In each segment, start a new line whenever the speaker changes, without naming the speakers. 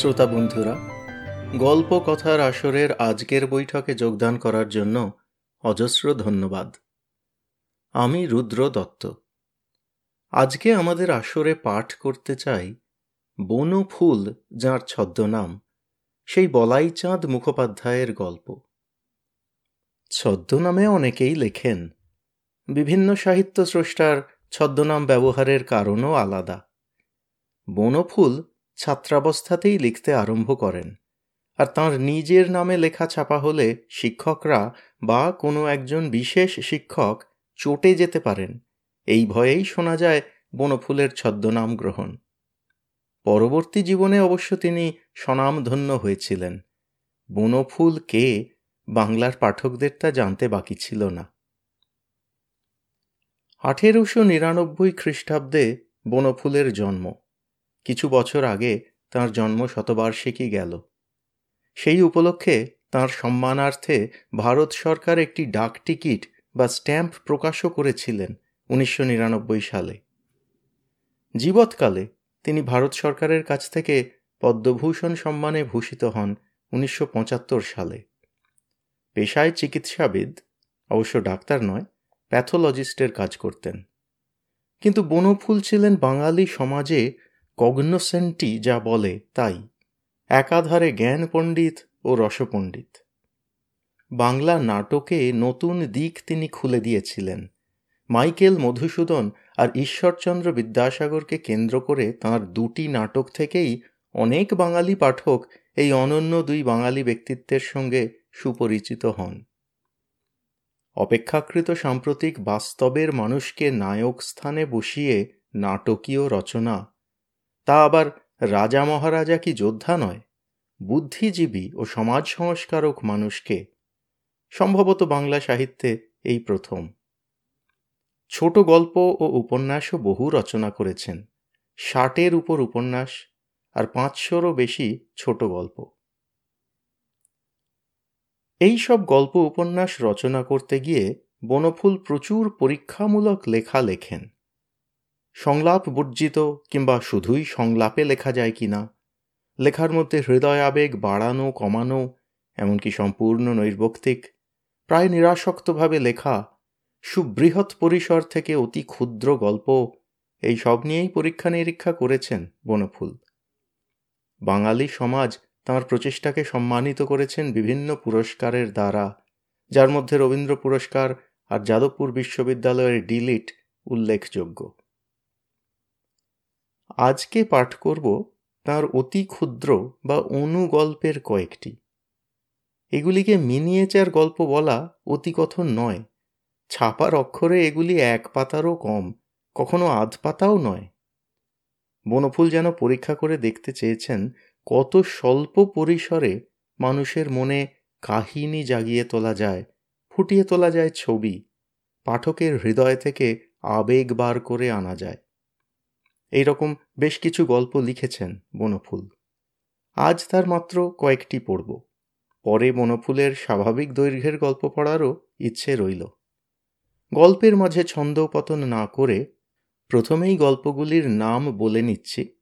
শ্রোতা বন্ধুরা, গল্প কথার আসরের আজকের বৈঠকে যোগদান করার জন্য অজস্র ধন্যবাদ। আমি রুদ্র দত্ত। আজকে আমাদের আসরে পাঠ করতে চাই বনু ফুল, যাঁর ছদ্মনাম, সেই বলাই চাঁদ মুখোপাধ্যায়ের গল্প। ছদ্মনামে অনেকেই লেখেন, বিভিন্ন সাহিত্য স্রষ্টার ছদ্মনাম ব্যবহারের কারণও আলাদা। বনফুল ছাত্রাবস্থাতেই লিখতে আরম্ভ করেন। আর তাঁর নিজের নামে লেখা ছাপা হলে শিক্ষকরা বা কোনো একজন বিশেষ শিক্ষক চটে যেতে পারেন। এই ভয়েই শোনা যায় বনফুলের ছদ্মনাম গ্রহণ। পরবর্তী জীবনে অবশ্য তিনি স্বনামধন্য হয়েছিলেন। বনফুল কে? বাংলার পাঠকদের তা জানতে বাকি ছিল না। আঠেরোশো নিরানব্বই খ্রিস্টাব্দে বনফুলের জন্ম। কিছু বছর আগে তার জন্ম শতবার্ষিকী গেল। সেই উপলক্ষে তার সম্মানার্থে ভারত সরকার একটি ডাক টিকিট বা স্ট্যাম্প প্রকাশও করেছিলেন উনিশশো নিরানব্বই সালে। জীবৎকালে তিনি ভারত সরকারের কাছ থেকে পদ্মভূষণ সম্মানে ভূষিত হন উনিশশো পঁচাত্তর সালে। পেশায় চিকিৎসাবিদ, অবশ্য ডাক্তার নয়, প্যাথোলজিস্টের কাজ করতেন। কিন্তু বনফুল ছিলেন বাঙালি সমাজে কগনোসেন্টি যা বলে তাই, একাধারে জ্ঞান পণ্ডিত ও রসপণ্ডিত। বাংলা নাটকে নতুন দিক তিনি খুলে দিয়েছিলেন। মাইকেল মধুসূদন আর ঈশ্বরচন্দ্র বিদ্যাসাগরকে কেন্দ্র করে তার দুটি নাটক থেকেই অনেক বাঙালি পাঠক এই অনন্য দুই বাঙালি ব্যক্তিত্বের সঙ্গে সুপরিচিত হন। অপেক্ষাকৃত সাম্প্রতিক বাস্তবের মানুষকে নায়ক স্থানে বসিয়ে নাটকীয় রচনা তা আবার রাজা মহারাজা কি যোদ্ধা নয়? বুদ্ধিজীবী ও সমাজ সংস্কারক মানুষকে সম্ভবত বাংলা সাহিত্যে এই প্রথম। ছোট গল্প ও উপন্যাসও বহু রচনা করেছেন। ষাটের উপর উপন্যাস আর পাঁচশোরও বেশি ছোট গল্প। এই সব গল্প উপন্যাস রচনা করতে গিয়ে বনফুল প্রচুর পরীক্ষামূলক লেখা লেখেন। সংলাপ বর্জিত কিংবা শুধুই সংলাপে লেখা যায় কি না লেখার মধ্যে হৃদয় আবেগ বাড়ানো, কমানো, এমনকি সম্পূর্ণ নৈর্বক্তিক প্রায় নিরাসক্তভাবে লেখা, সুবৃহৎ পরিসর থেকে অতি ক্ষুদ্র গল্প, এই সব নিয়েই পরীক্ষা নিরীক্ষা করেছেন বনফুল। বাঙালি সমাজ তাঁর প্রচেষ্টাকে সম্মানিত করেছেন বিভিন্ন পুরস্কারের দ্বারা, যার মধ্যে রবীন্দ্র পুরস্কার আর যাদবপুর বিশ্ববিদ্যালয়ের ডিলিট উল্লেখযোগ্য। আজকে পাঠ করব তার অতি ক্ষুদ্র বা অনুগল্পের কয়েকটি। এগুলিকে মিনিয়েচার গল্প বলা অতি কথন নয়। ছাপার অক্ষরে এগুলি এক পাতারও কম, কখনো আধ পাতাও নয়। বনফুল যেন পরীক্ষা করে দেখতে চেয়েছেন কত স্বল্প পরিসরে মানুষের মনে কাহিনী জাগিয়ে তোলা যায়, ফুটিয়ে তোলা যায় ছবি, পাঠকের হৃদয় থেকে আবেগ বার করে আনা যায়। এই রকম বেশ কিছু গল্প লিখেছেন বনফুল। আজ তার মাত্র কয়েকটি পড়ব। পরে বনফুলের স্বাভাবিক দৈর্ঘ্যের গল্প পড়ারও ইচ্ছে রইল। গল্পের মাঝে ছন্দপতন না করে প্রথমেই গল্পগুলির নাম বলে নিচ্ছি,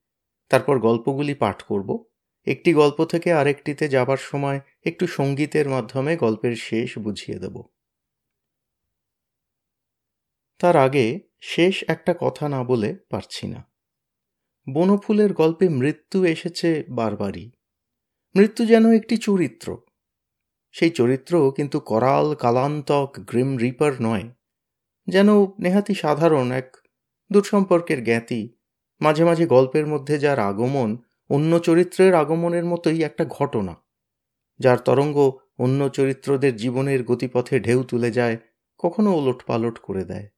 তারপর গল্পগুলি পাঠ করব। একটি গল্প থেকে আরেকটিতে যাবার সময় একটু সঙ্গীতের মাধ্যমে গল্পের শেষ বুঝিয়ে দেব। তার আগে শেষ একটা কথা না বলে পারছি না। বনফুলের গল্পে মৃত্যু এসেছে বারবারই। মৃত্যু যেন একটি চরিত্র। সেই চরিত্র কিন্তু করাল, কালান্তক, গ্রিম রিপার নয়। যেন নেহাতি সাধারণ এক দুঃসম্পর্কের জ্ঞাতি, মাঝে মাঝে গল্পের মধ্যে যার আগমন অন্য চরিত্রের আগমনের মতোই একটা ঘটনা, যার তরঙ্গ অন্য চরিত্রদের জীবনের গতিপথে ঢেউ তুলে যায়, কখনো ওলট পালট করে দেয়।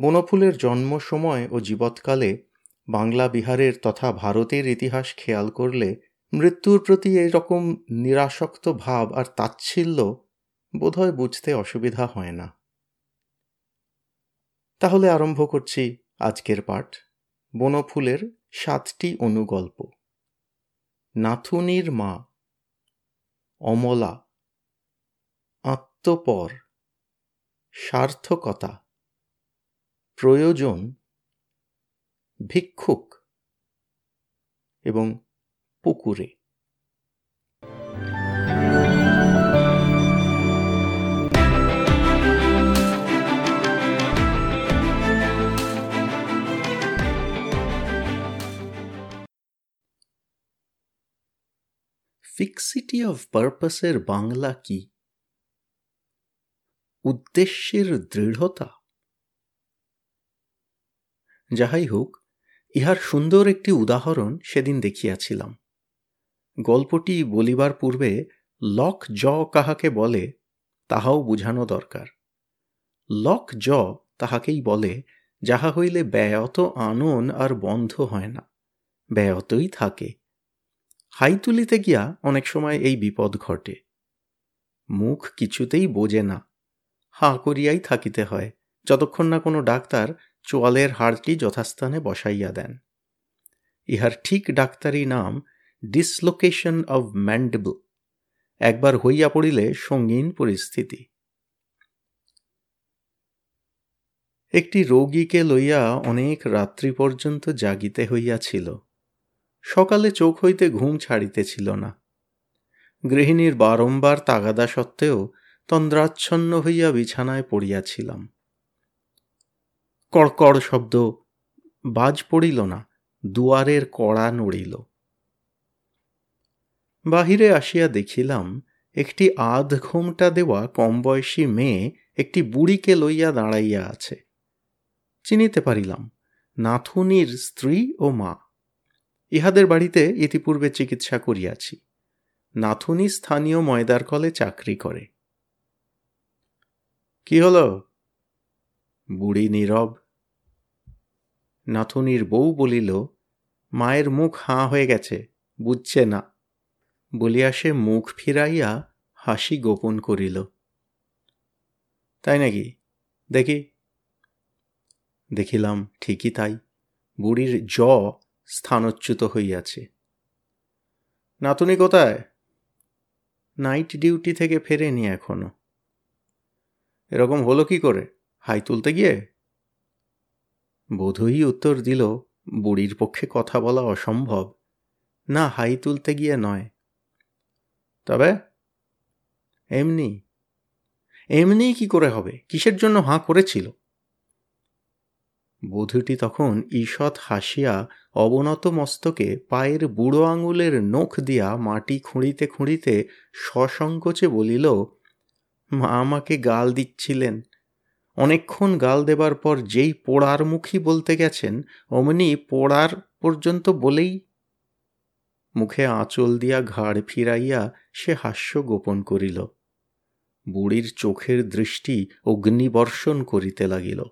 বনফুলের জন্ম সময় ও জীবৎকালে বাংলা বিহারের তথা ভারতের ইতিহাস খেয়াল করলে মৃত্যুর প্রতি এরকম নিরাসক্ত ভাব আর তাচ্ছিল্য বোধহয় বুঝতে অসুবিধা হয় না। তাহলে আরম্ভ করছি আজকের পাঠ। বনফুলের সাতটি অনুগল্প। নাথুনির মা। অমলা। আত্মপর। সার্থকতা। প্রয়োজন ভিক্ষুক এবং পুকুরে। ফিক্সিটি অফ পারপাসের বাংলা কি? উদ্দেশ্যের দৃঢ়তা? যাহাই হোক ইহার সুন্দর একটি উদাহরণ সেদিন দেখিয়াছিলাম। গল্পটি বলিবার পূর্বে লক জ কাহাকে বলে তাহাও বুঝানো দরকার। লক জ তাহাকেই বলে, যাহা হইলে ব্যয়ত আনন আর বন্ধ হয় না, ব্যয়তই থাকে। হাই তুলিতে গিয়া অনেক সময় এই বিপদ ঘটে। মুখ কিছুতেই বোঝে না, হাঁ করিয়াই থাকিতে হয়, যতক্ষণ না কোনো ডাক্তার চোয়ালের হাড়টি যথাস্থানে বসাইয়া দেন। ইহার ঠিক ডাক্তারি নাম ডিসলোকেশন অব ম্যান্ডেবল একবার হইয়া পড়িলে সঙ্গীন পরিস্থিতি। একটি রোগীকে লইয়া অনেক রাত্রি পর্যন্ত জাগিতে হইয়াছিল। সকালে চোখ হইতে ঘুম ছাড়িতেছিল না। গৃহিণীর বারম্বার তাগাদা সত্ত্বেও তন্দ্রাচ্ছন্ন হইয়া বিছানায় পড়িয়াছিলাম। কড়কড় শব্দ বাজ পড়িল না, দুয়ারের কড়া নড়িল। বাহিরে আসিয়া দেখিলাম, একটি আধ ঘোমটা দেওয়া কম বয়সী মেয়ে একটি বুড়িকে লইয়া দাঁড়াইয়া আছে। চিনিতে পারিলাম, নাথুনির স্ত্রী ও মা। ইহাদের বাড়িতে ইতিপূর্বে চিকিৎসা করিয়াছি। নাথুনি স্থানীয় ময়দার কলে চাকরি করে। কি হল? বুড়ি নীরব নাথুনির বউ বলিল, মায়ের মুখ হাঁ হয়ে গেছে, বুঝছে না। বলিয়া সে মুখ ফিরাইয়া হাসি গোপন করিল। তাই নাকি? দেখি। দেখিলাম, ঠিকই তাই। বুড়ির জ স্থানচ্যুত হইয়াছে। নাতুনি কোথায়? নাইট ডিউটি থেকে ফেরেনি এখনও। এরকম হলো কি করে? হাই তুলতে গিয়ে? বোধই উত্তর দিল, বুড়ির পক্ষে কথা বলা অসম্ভব। না হাই তুলতে গিয়ে নয়। তবে? এমনি। এমনি কি করে হবে? কিসের জন্য হাঁ করেছিল? বধূটি তখন ঈষৎ হাসিয়া অবনত মস্তকে পায়ের বুড়ো আঙুলের নখ দিয়া মাটি খুঁড়িতে খুঁড়িতে সসংকোচে বলিল, মা আমাকে গাল দিচ্ছিলেন। অনেকক্ষণ গাল দেবার পর যেই পোড়ার মুখী বলতে গেছেন, অমনি পোড়ার পর্যন্ত বলেই মুখে আঁচল দিয়া ঘাড় ফিরাইয়া সে হাস্য গোপন করিল। বুড়ির চোখের দৃষ্টি অগ্নিবর্ষণ করিতে লাগিল।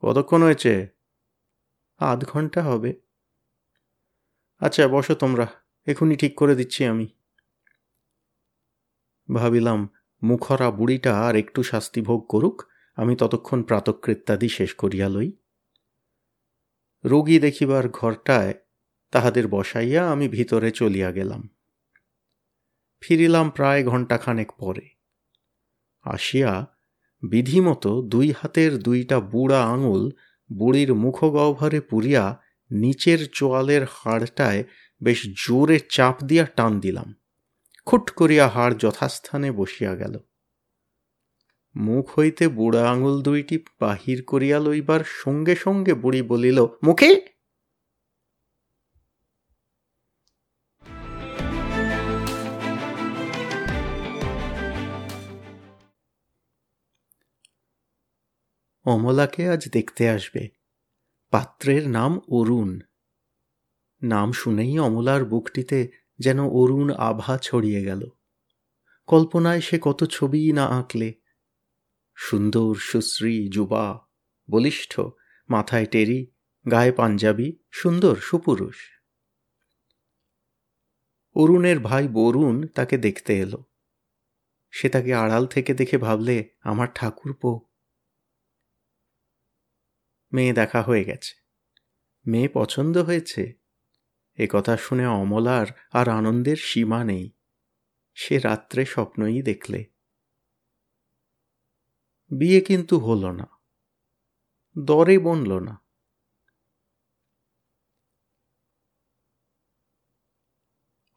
কতক্ষণ হয়েছে? আধ ঘণ্টা হবে। আচ্ছা বসো তোমরা এখনই ঠিক করে দিচ্ছি আমি। ভাবিলাম মুখরা বুড়িটা আর একটু শাস্তি ভোগ করুক, আমি ততক্ষণ প্রাতকৃত্যাদি শেষ করিয়া লই। রোগী দেখিবার ঘরটায় তাহাদের বসাইয়া আমি ভিতরে চলিয়া গেলাম। ফিরিলাম প্রায় ঘণ্টাখানেক পরে। আসিয়া বিধিমতো দুই হাতের দুইটা বুড়া আঙুল বুড়ির মুখগহ্বরে পুরিয়া নিচের চোয়ালের হাড়টায় বেশ জোরে চাপ দিয়া টান দিলাম। খুট করিয়া হাড় যথাস্থানে বসিয়া গেল। মুখ হইতে বুড়া আঙুল দুইটি বাহির করিয়া লইবার সঙ্গে সঙ্গে বুড়ি বলিল, মুখে? অমলাকে আজ দেখতে আসবে। পাত্রের নাম অরুণ। নাম শুনেই অমলার বুকটিতে যেন অরুণ আভা ছড়িয়ে গেল। কল্পনায় সে কত ছবিই না আঁকলে। সুন্দর, সুশ্রী, যুবা, বলিষ্ঠ, মাথায় টেরি, গায়ে পাঞ্জাবি, সুন্দর, সুপুরুষ। অরুণের ভাই বরুণ তাকে দেখতে এলো। সে তাকে আড়াল থেকে দেখে ভাবলে, আমার ঠাকুরপো মেয়ে দেখা হয়ে গেছে। মেয়ে পছন্দ হয়েছে। এ কথা শুনে অমলার আর আনন্দের সীমা নেই। সে রাত্রে স্বপ্নই দেখলে। বিয়ে কিন্তু হল না। দরে বনল না।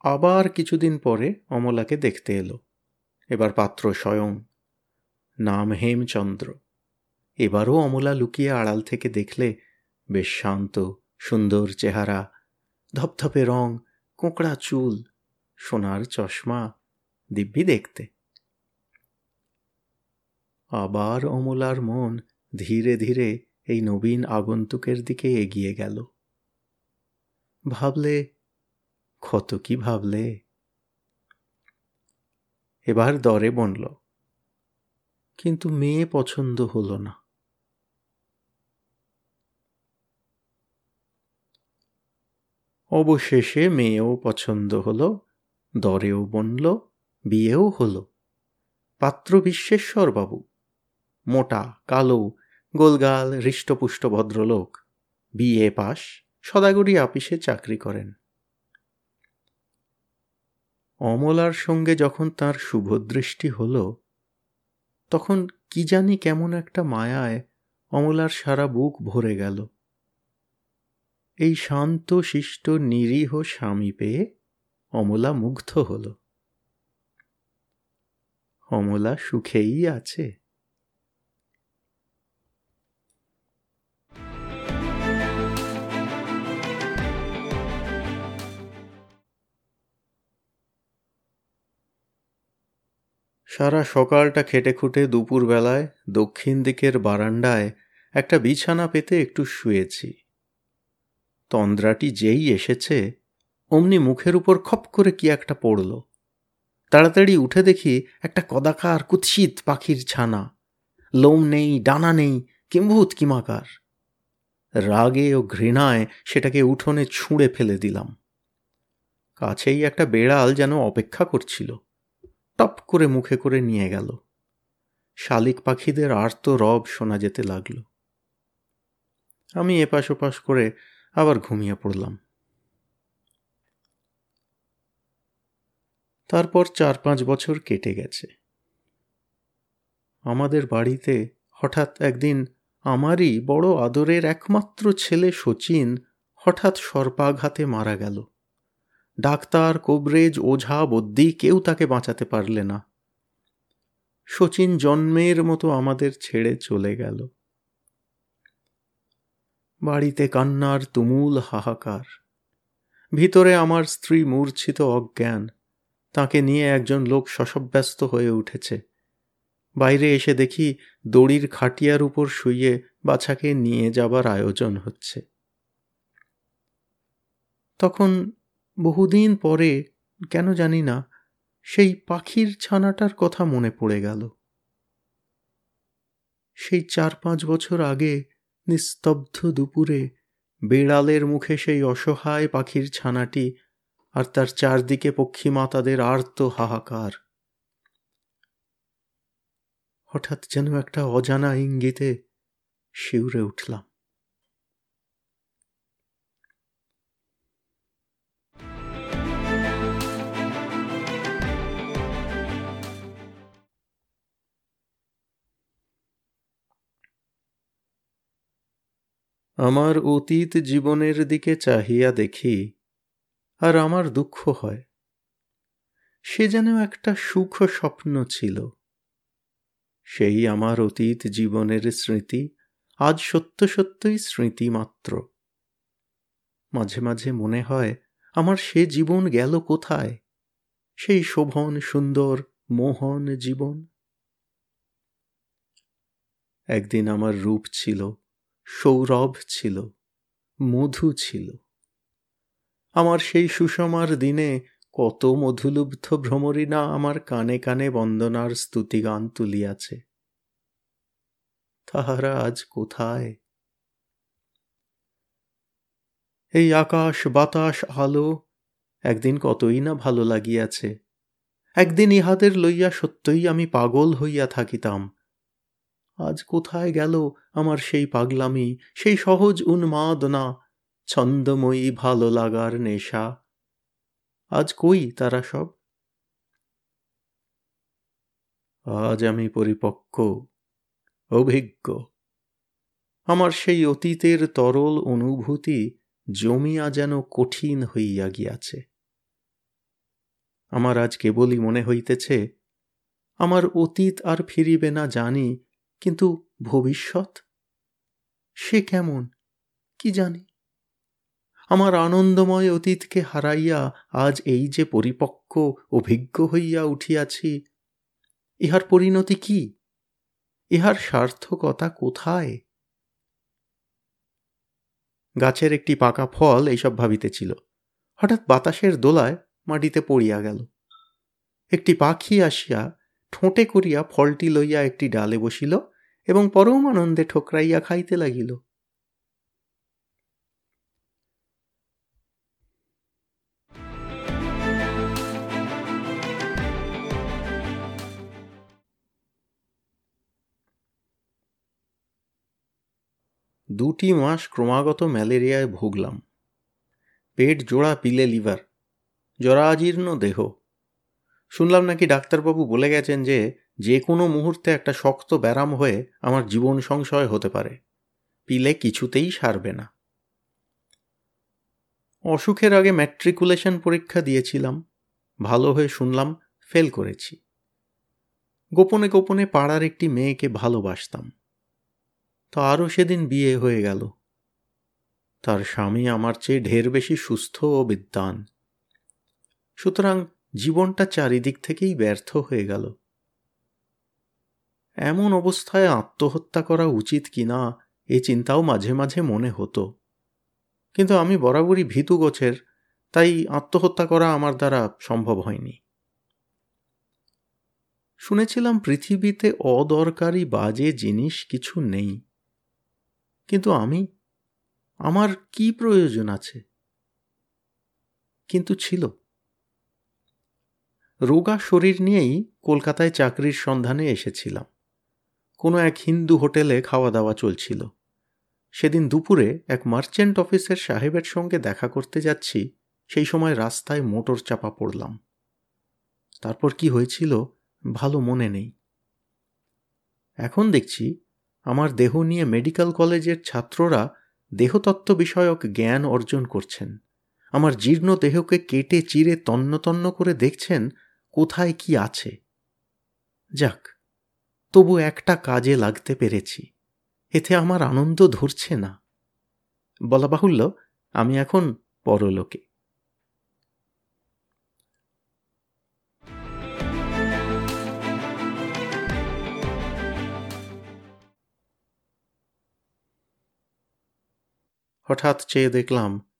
আবার কিছুদিন পরে অমলাকে দেখতে এলো। এবার পাত্র স্বয়ং। নাম হেমচন্দ্র। এবারও অমলা লুকিয়ে আড়াল থেকে দেখলে বেশ শান্ত, সুন্দর চেহারা। ধপধপে রং, কোঁকড়া চুল, সোনার চশমা, দিব্যি দেখতে। আবার অমলার মন ধীরে ধীরে এই নবীন আগন্তুকের দিকে এগিয়ে গেল। ভাবলে, ক্ষত কি ভাবলে? এবার দরে বনল, কিন্তু মেয়ে পছন্দ হলো না। অবশেষে মেয়েও পছন্দ হলো, দরেও বনল, বিয়েও হলো। পাত্র বিশ্বেশ্বরবাবু মোটা, কালো, গোলগাল, হৃষ্টপুষ্ট ভদ্রলোক, বিএ পাশ, সদাগরি আপিসে চাকরি করেন। অমলার সঙ্গে যখন তার শুভদৃষ্টি হল, তখন কি জানি কেমন একটা মায়ায় অমলার সারা বুক ভরে গেল। এই শান্ত, শিষ্ট, নিরীহ স্বামী পেয়ে অমলা মুগ্ধ হল। অমলা সুখেই আছে। সারা সকালটা খেটে খুঁটে দুপুরবেলায় দক্ষিণ দিকের বারান্দায় একটা বিছানা পেতে একটু শুয়েছি। তন্দ্রাটি যেই এসেছে, অমনি মুখের উপর খপ করে কি একটা পড়ল। তাড়াতাড়ি উঠে দেখি একটা কদাকার কুৎসিত পাখির ছানা। লোম নেই, ডানা নেই, কিম্ভূত কিমাকার। রাগে ও ঘৃণায় সেটাকে উঠোনে ছুঁড়ে ফেলে দিলাম। কাছেই একটা বেড়াল যেন অপেক্ষা করছিল। টপ করে মুখে করে নিয়ে গেল। শালিক পাখিদের আর্ত রব শোনা যেতে লাগল। আমি এপাশ ওপাশ করে আবার ঘুমিয়ে পড়লাম। তারপর চার পাঁচ বছর কেটে গেছে। আমাদের বাড়িতে হঠাৎ একদিন আমারই বড় আদরের একমাত্র ছেলে শচীন হঠাৎ সর্পাঘাতে মারা গেল। ডাক্তার, কোবরেজ, ওঝা বদ্যি কেউ তাকে বাঁচাতে পারলে না। শচীন জন্মের মতো আমাদের ছেড়ে চলে গেল। বাড়িতে কান্নার তুমুল হাহাকার। ভিতরে আমার স্ত্রী মূর্ছিত অজ্ঞান, তাকে নিয়ে একজন লোক শশব্যস্ত হয়ে উঠেছে। বাইরে এসে দেখি দড়ির খাটিয়ার উপর শুইয়ে বাছাকে নিয়ে যাবার আয়োজন হচ্ছে। তখন বহুদিন পরে, কেন জানি না, সেই পাখির ছানাটার কথা মনে পড়ে গেল। সেই চার পাঁচ বছর আগে নিস্তব্ধ দুপুরে বেড়ালের মুখে সেই অসহায় পাখির ছানাটি আর তার চারদিকে পক্ষীমাতাদের আর্ত হাহাকার। হঠাৎ যেন একটা অজানা ইঙ্গিতে শিউরে উঠলাম। আমার অতীত জীবনের দিকে চাহিয়া দেখি, আর আমার দুঃখ হয়। সে যেন একটা সুখ স্বপ্ন ছিল। সেই আমার অতীত জীবনের স্মৃতি আজ সত্য সত্যই স্মৃতি মাত্র মাঝে মাঝে মনে হয়, আমার সে জীবন গেল কোথায়? সেই শোভন সুন্দর মোহন জীবন। একদিন আমার রূপ ছিল সৌরভ ছিল, মধু ছিল। আমার সেই সুষমার দিনে কত মধুলুব্ধ ভ্রমরী না আমার কানে কানে বন্দনার স্তুতিগান তুলিয়াছে। তাহারা আজ কোথায়? এই আকাশ বাতাস আলো একদিন কতই না ভালো লাগিয়াছে। একদিন ইহাদের লইয়া সত্যই আমি পাগল হইয়া থাকিতাম। আজ কোথায় গেল আমার সেই পাগলামি, সেই সহজ উন্মাদনা? ছন্দময়ী ভালো লাগার নেশা। আজ কই তারা সব? আজ আমি পরিপক্ক, অভিজ্ঞ। আমার সেই অতীতের তরল অনুভূতি জমিয়া যেন কঠিন হইয়া গিয়াছে। আমার আজ কেবলই মনে হইতেছে, আমার অতীত আর ফিরিবে না জানি কিন্তু ভবিষ্যৎ? সে কেমন? কি জানি? আমার আনন্দময় অতীতকে হারাইয়া আজ এই যে পরিপক্ক অভিজ্ঞ হইয়া উঠিয়াছি, ইহার পরিণতি কি? ইহার সার্থকতা কোথায়? গাছের একটি পাকা ফল এইসব ভাবিতেছিল হঠাৎ বাতাসের দোলায় মাটিতে পড়িয়া গেল। একটি পাখি আসিয়া ঠোঁটে করিয়া ফলটি লইয়া একটি ডালে বসিল। এবং পরম আনন্দে ঠোকরাইয়া খাইতে লাগিল। দুটি মাস ক্রমাগত ম্যালেরিয়ায় ভুগলাম। পেট জোড়া পিলে লিভার, জরাজীর্ণ দেহ। শুনলাম নাকি ডাক্তারবাবু বলে গেছেন যে যে কোনো মুহূর্তে একটা শক্ত ব্যারাম হয়ে আমার জীবন সংশয় হতে পারে। পিলে কিছুতেই সারবে না। অসুখের আগে ম্যাট্রিকুলেশন পরীক্ষা দিয়েছিলাম। ভালো হয়ে শুনলাম ফেল করেছি। গোপনে গোপনে পাড়ার একটি মেয়েকে ভালোবাসতাম। তো আরও সেদিন বিয়ে হয়ে গেল। তার স্বামী আমার চেয়ে ঢের বেশি সুস্থ ও বিদ্বান। সুতরাং জীবনটা চারিদিক থেকেই ব্যর্থ হয়ে গেল। এমন অবস্থায় আত্মহত্যা করা উচিত কি না এ চিন্তাও মাঝে মাঝে মনে হতো। কিন্তু আমি বরাবরই ভীতু গোছের, তাই আত্মহত্যা করা আমার দ্বারা সম্ভব হয়নি। শুনেছিলাম পৃথিবীতে অদরকারি বাজে জিনিস কিছু নেই। কিন্তু আমি, আমার কি প্রয়োজন আছে? কিন্তু ছিল। রোগা শরীর নিয়েই কলকাতায় চাকরির সন্ধানে এসেছিলাম। কোনো এক হিন্দু হোটেলে খাওয়া দাওয়া চলছিল। সেদিন দুপুরে এক মার্চেন্ট অফিসের সাহেবের সঙ্গে দেখা করতে যাচ্ছি, সেই সময় রাস্তায় মোটর চাপা পড়লাম। তারপর কি হয়েছিল ভালো মনে নেই। এখন দেখছি আমার দেহ নিয়ে মেডিকেল কলেজের ছাত্ররা দেহতত্ত্ব বিষয়ক জ্ঞান অর্জন করছেন। আমার জীর্ণ দেহকে কেটে চিরে তন্ন তন্ন করে দেখছেন কোথায় কি আছে। যাক তবু একটা কাজে লাগতে পেরেছি। এতে আমার আনন্দ ধরছে না। বলা বাহুল্য, আমি এখন পরলোকে। হঠাৎ চেয়ে দেখলাম,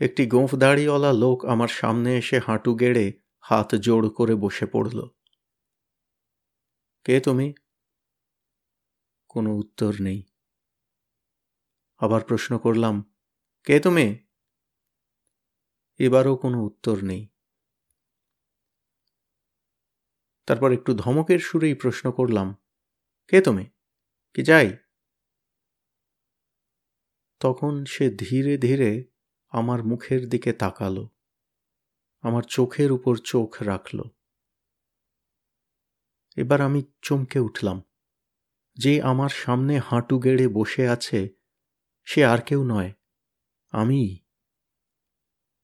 একটি গোঁফ দাড়িওয়ালা লোক আমার সামনে এসে হাঁটু গেড়ে হাত জোড় করে বসে পড়ল। কে তুমি? কোনো উত্তর নেই। আবার প্রশ্ন করলাম, কে তুমি? এবারও কোনো উত্তর নেই। তারপর একটু ধমকের সুরেই প্রশ্ন করলাম, কে তুমি? কি যাই তখন সে ধীরে ধীরে আমার মুখের দিকে তাকালো, আমার চোখের উপর চোখ রাখল। এবার আমি চমকে উঠলাম। যে আমার সামনে হাঁটু গেড়ে বসে আছে, সে আর কেউ নয়, আমি।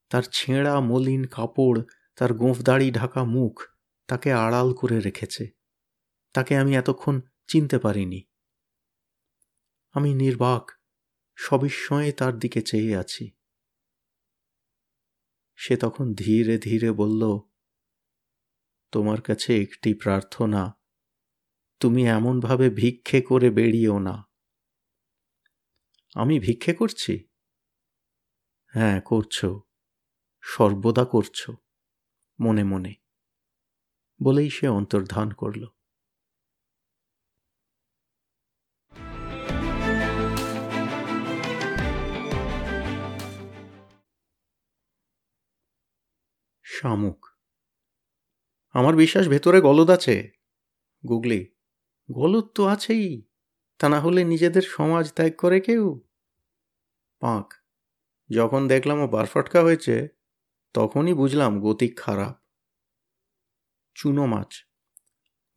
তার ছেঁড়া মলিন কাপড়, তার গোঁফদাড়ি ঢাকা মুখ, তাকে আড়াল করে রেখেছে। তাকে আমি এতক্ষণ চিনতে পারিনি। আমি নির্বাক, সবিস্ময়ে তার দিকে চেয়ে আছি। সে তখন ধীরে ধীরে বলল, তোমার কাছে একটি প্রার্থনা তুমি এমনভাবে ভিক্ষে করে বেরিয়েও না। আমি ভিক্ষে করছি? হ্যাঁ করছ। সর্বদা করছ, মনে মনে। বলেই সে অন্তর্ধান করল। শামুক, আমার বিশ্বাস ভেতরে গলদ আছে। গুগলি গলদ তো আছেই। তা না হলে নিজেদের সমাজ ত্যাগ করে কেউ? পাঁক, যখন দেখলাম ও বারফটকা হয়েছে, তখনই বুঝলাম গতি খারাপ। চুনো মাছ,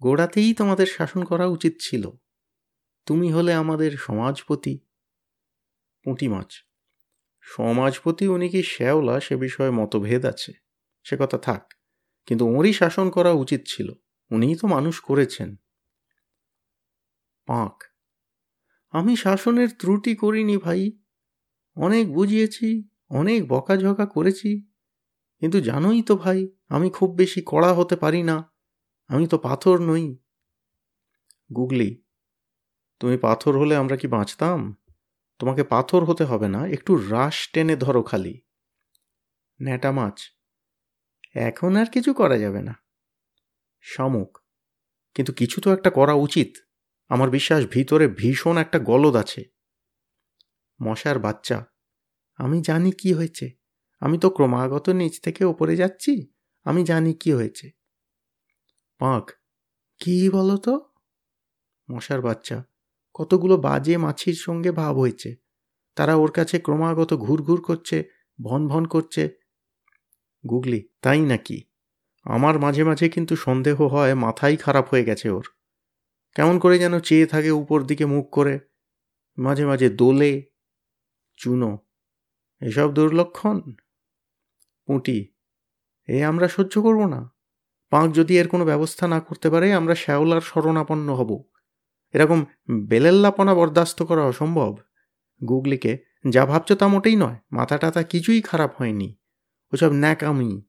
গোড়াতেই তোমাদের শাসন করা উচিত ছিল। তুমি হলে আমাদের সমাজপতি। পুঁটি মাছ, সমাজপতি উনি কি শ্যাওলা? সে বিষয়ে মতভেদ আছে। সে কথা থাক, কিন্তু ওরই শাসন করা উচিত ছিল। উনিই তো মানুষ করেছেন। পাঁক। আমি শাসনের ত্রুটি করিনি ভাই। অনেক বুঝিয়েছি, অনেক বকাঝকা করেছি। কিন্তু জানোই তো ভাই, আমি খুব বেশি কড়া হতে পারি না। আমি তো পাথর নই। গুগলি, তুমি পাথর হলে আমরা কি বাঁচতাম? তোমাকে পাথর হতে হবে না, একটু রাস টেনে ধরো খালি। ন্যাটা মাছ, এখন আর কিছু করা যাবে না। শামুক, কিন্তু কিছু তো একটা করা উচিত। আমার বিশ্বাস ভিতরে ভীষণ একটা গলদ আছে। মশার বাচ্চা, আমি জানি কি হয়েছে। আমি তো ক্রমাগত নিচ থেকে ওপরে যাচ্ছি, আমি জানি কি হয়েছে। পাঁক, কি বলো তো মশার বাচ্চা, কতগুলো বাজে মাছির সঙ্গে ভাব হয়েছে। তারা ওর কাছে ক্রমাগত ঘুরঘুর করছে, ভন ভন করছে। গুগলি, তাই নাকি? আমার মাঝে মাঝে কিন্তু সন্দেহ হয়, মাথাই খারাপ হয়ে গেছে ওর। কেমন করে যেন চেয়ে থাকে উপর দিকে মুখ করে, মাঝে মাঝে দোলে, চুনো, এসব দুর্লক্ষণ? পুঁটি, এ আমরা সহ্য করব না। পাঁক যদি এর কোনো ব্যবস্থা না করতে পারে, আমরা শ্যাওলার শরণাপন্ন হব। এরকম বেলেল্লাপনা বরদাস্ত করা অসম্ভব। গুগলিকে, যা ভাবছ তা মোটেই নয় মাথা টাথা কিছুই খারাপ হয়নি। ওসব ন্যাকামি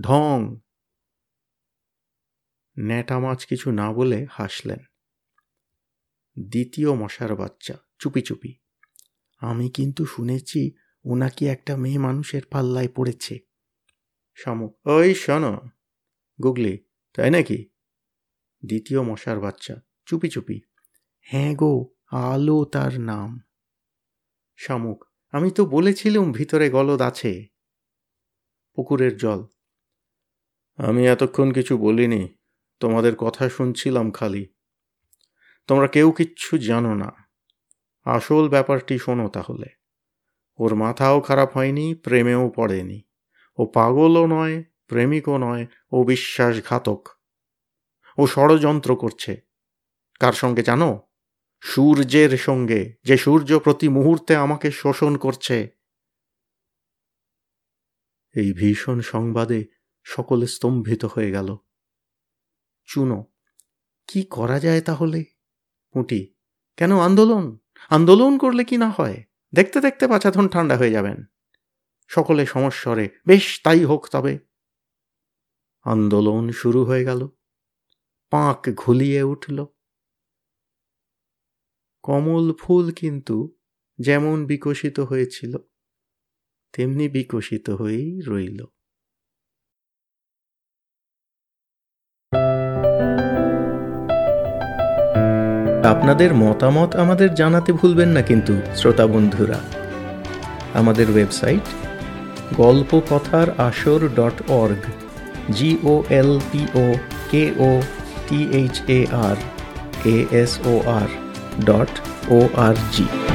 ঢং। ন্যাটা মাছ কিছু না বলে হাসলেন। দ্বিতীয় মশার বাচ্চা, চুপি চুপি। আমি কিন্তু শুনেছি ওনাকি একটা মেয়ে মানুষের পাল্লায় পড়েছে। শামুক ওই শোন, গুগলি, তাই নাকি? দ্বিতীয় মশার বাচ্চা, চুপি চুপি। হ্যাঁ গো, আলো তার নাম। শামুক আমি তো বলেছিলুম ভিতরে গলদ আছে। পুকুরের জল। আমি এতক্ষণ কিছু বলিনি, তোমাদের কথা শুনছিলাম খালি। তোমরা কেউ কিচ্ছু জানো না। আসল ব্যাপারটি শোনো তাহলে। ওর মাথাও খারাপ হয়নি, প্রেমেও পড়েনি। ও পাগলও নয়, প্রেমিকও নয়, ও বিশ্বাসঘাতক। ও ষড়যন্ত্র করছে। কার সঙ্গে জানো? সূর্যের সঙ্গে, যে সূর্য প্রতি মুহূর্তে আমাকে শোষণ করছে। এই ভীষণ সংবাদে সকলে স্তম্ভিত হয়ে গেল। চুনো, কি করা যায় তাহলে? পুঁটি কেন আন্দোলন? আন্দোলন করলে কি না হয়? দেখতে দেখতে পাচাধন ঠান্ডা হয়ে যাবেন। সকলে সমস্বরে, বেশ, তাই হোক তবে। আন্দোলন শুরু হয়ে গেল। পাঁক ঘুলিয়ে উঠল। কমল ফুল কিন্তু যেমন বিকশিত হয়েছিল, তেমনি বিকশিত হয়েই রইল। আপনাদের মতামত আমাদের জানাতে ভুলবেন না কিন্তু, শ্রোতা বন্ধুরা। আমাদের ওয়েবসাইট গল্প কথার আসর dot org G O L P O K O T H A R A S O R dot O R G